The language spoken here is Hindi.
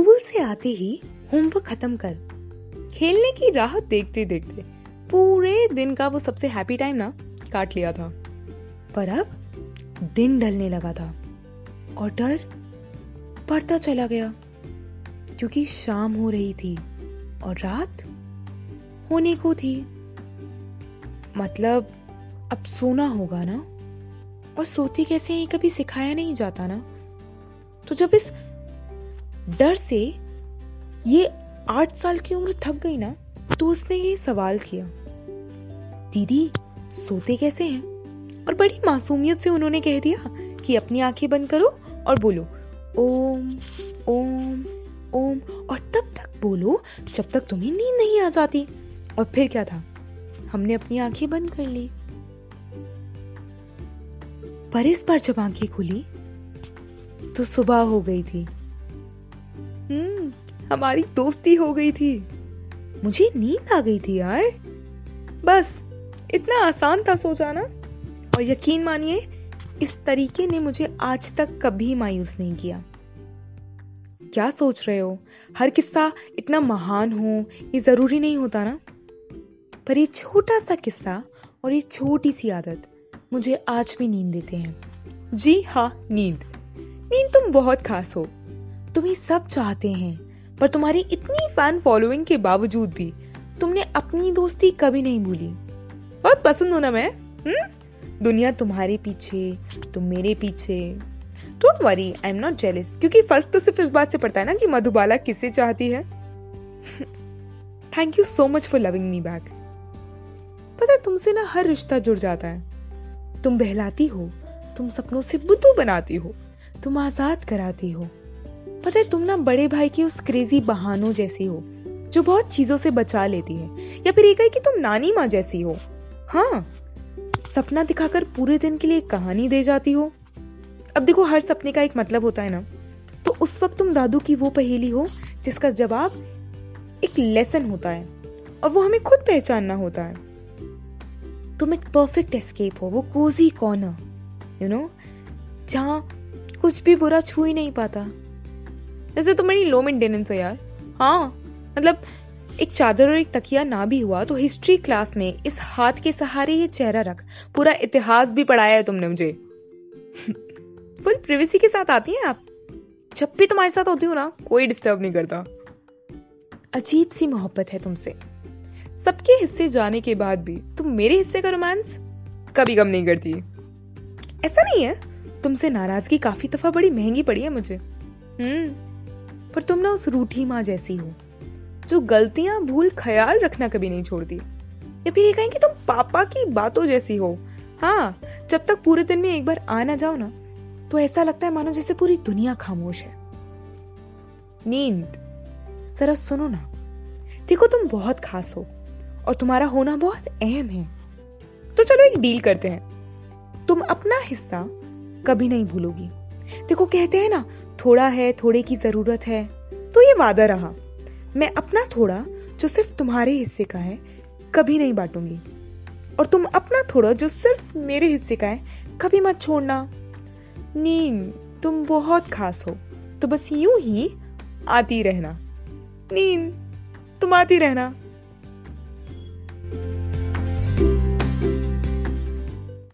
से आते ही होमवर्क खत्म कर खेलने की राह देखते देखते पूरे दिन का वो सबसे हैप्पी टाइम ना काट लिया था। पर अब दिन ढलने लगा था और डर बढ़ता चला गया क्योंकि शाम हो रही थी और रात होने को थी। मतलब अब सोना होगा ना? और सोती कैसे हैं कभी सिखाया नहीं जाता ना? तो जब इस डर से ये आठ साल की उम्र थक गई ना तो उसने ये सवाल किया, दीदी, सोते कैसे हैं? और बड़ी मासूमियत से उन्होंने कह दिया कि अपनी आँखें बंद करो और बोलो, ओम ओम ओम। और तब तक बोलो, जब तक तुम्हें नींद नहीं आ जाती। और फिर क्या था? हमने अपनी आँखें बंद कर ली। पर इस बार जब आँखें खुली तो सुबह हो गई थी। हमारी दोस्ती हो गई थी। मुझे नींद आ गई थी यार। बस, इतना आसान था सोचा ना और यकीन मानिए, इस तरीके ने मुझे आज तक कभी मायूस नहीं किया। क्या सोच रहे हो? हर किस्सा इतना महान हो, ये ज़रूरी नहीं होता ना? पर ये छोटा सा किस्सा और ये छोटी सी आदत मुझे आज भी नींद देते हैं। जी हाँ नींद। नींद तुम बहुत खास हो। तुम्हें सब चाहते हैं, पर तुम्हारी इतनी फ़ैन फॉलोइंग के बावजूद भी तुमने अपनी दोस्ती कभी नहीं भूली। बहुत पसंद हो ना मैं? हुँ? दुनिया तुम्हारे पीछे, तुम मेरे पीछे। Don't worry I am not jealous क्योंकि फ़र्क तो सिर्फ़ इस बात से पड़ता है ना कि मधुबाला किसे चाहती है। Thank you so much for loving me back पता तुमसे ना हर रिश्ता जुड़ जाता है। तुम बहलाती हो, तुम सपनों से बुद्धू बनाती हो, तुम आज़ाद कराती हो। पता है, तुम ना बड़े भाई की उस क्रेजी बहानों जैसी हो, जो बहुत चीज़ों से बचा लेती है, या फिर एक है कि तुम नानी माँ जैसी हो। हाँ सपना दिखाकर पूरे दिन के लिए एक कहानी दे जाती हो। अब देखो, हर सपने का एक मतलब होता है ना। तो उस वक्त तुम दादू की वो पहेली हो, जिसका जवाब एक लेसन होता है, और वो हमें खुद पहचानना होता है। तुम एक परफेक्ट एस्केप हो, वो कोजी कॉर्नर यू नो जहाँ कुछ भी बुरा छू ही नहीं पाता। जैसे तुम मेरी लो मेंटेनेंस हो यार। हाँ मतलब एक चादर और एक तकिया ना भी हुआ तो हिस्ट्री क्लास में इस हाथ के सहारे ये चेहरा रख। पूरा इतिहास भी पढ़ाया है तुमने मुझे। फुल प्रिवेसी के साथ आती हैं आप? जब भी तुम्हारे साथ होती हूँ ना, कोई डिस्टर्ब नहीं करता। अजीब सी मोहब्बत है तुमसे। सबके हिस्से जाने के बाद भी तुम मेरे हिस्से का रोमांस कभी कम नहीं करती। ऐसा नहीं है, तुमसे नाराज़गी काफ़ी दफ़ा बड़ी महँगी पड़ी है मुझे। हम्म। पर तुम ना उस रूठी माँ जैसी हो, जो गलतियाँ भूल ख्याल रखना कभी नहीं छोड़ती। या फिर ये कहें कि तुम पापा की बातों जैसी हो। हाँ जब तक पूरे दिन में एक बार आ ना जाओ ना तो ऐसा लगता है मानो जैसे पूरी दुनिया खामोश है। नींद, जरा सुनो ना। देखो तुम बहुत खास हो, और तुम्हारा होना बहुत अहम है। तो चलो एक डील करते हैं। तुम अपना हिस्सा कभी नहीं भूलोगी। देखो कहते हैं ना, थोड़ा है, थोड़े की ज़रूरत है। तो ये वादा रहा। मैं अपना थोड़ा, जो सिर्फ़ तुम्हारे हिस्से का है, कभी नहीं बांटूँगी। और तुम अपना थोड़ा, जो सिर्फ़ मेरे हिस्से का है, कभी मत छोड़ना। नींद तुम बहुत खास हो तो बस यूँ ही आती रहना। नींद तुम आती रहना।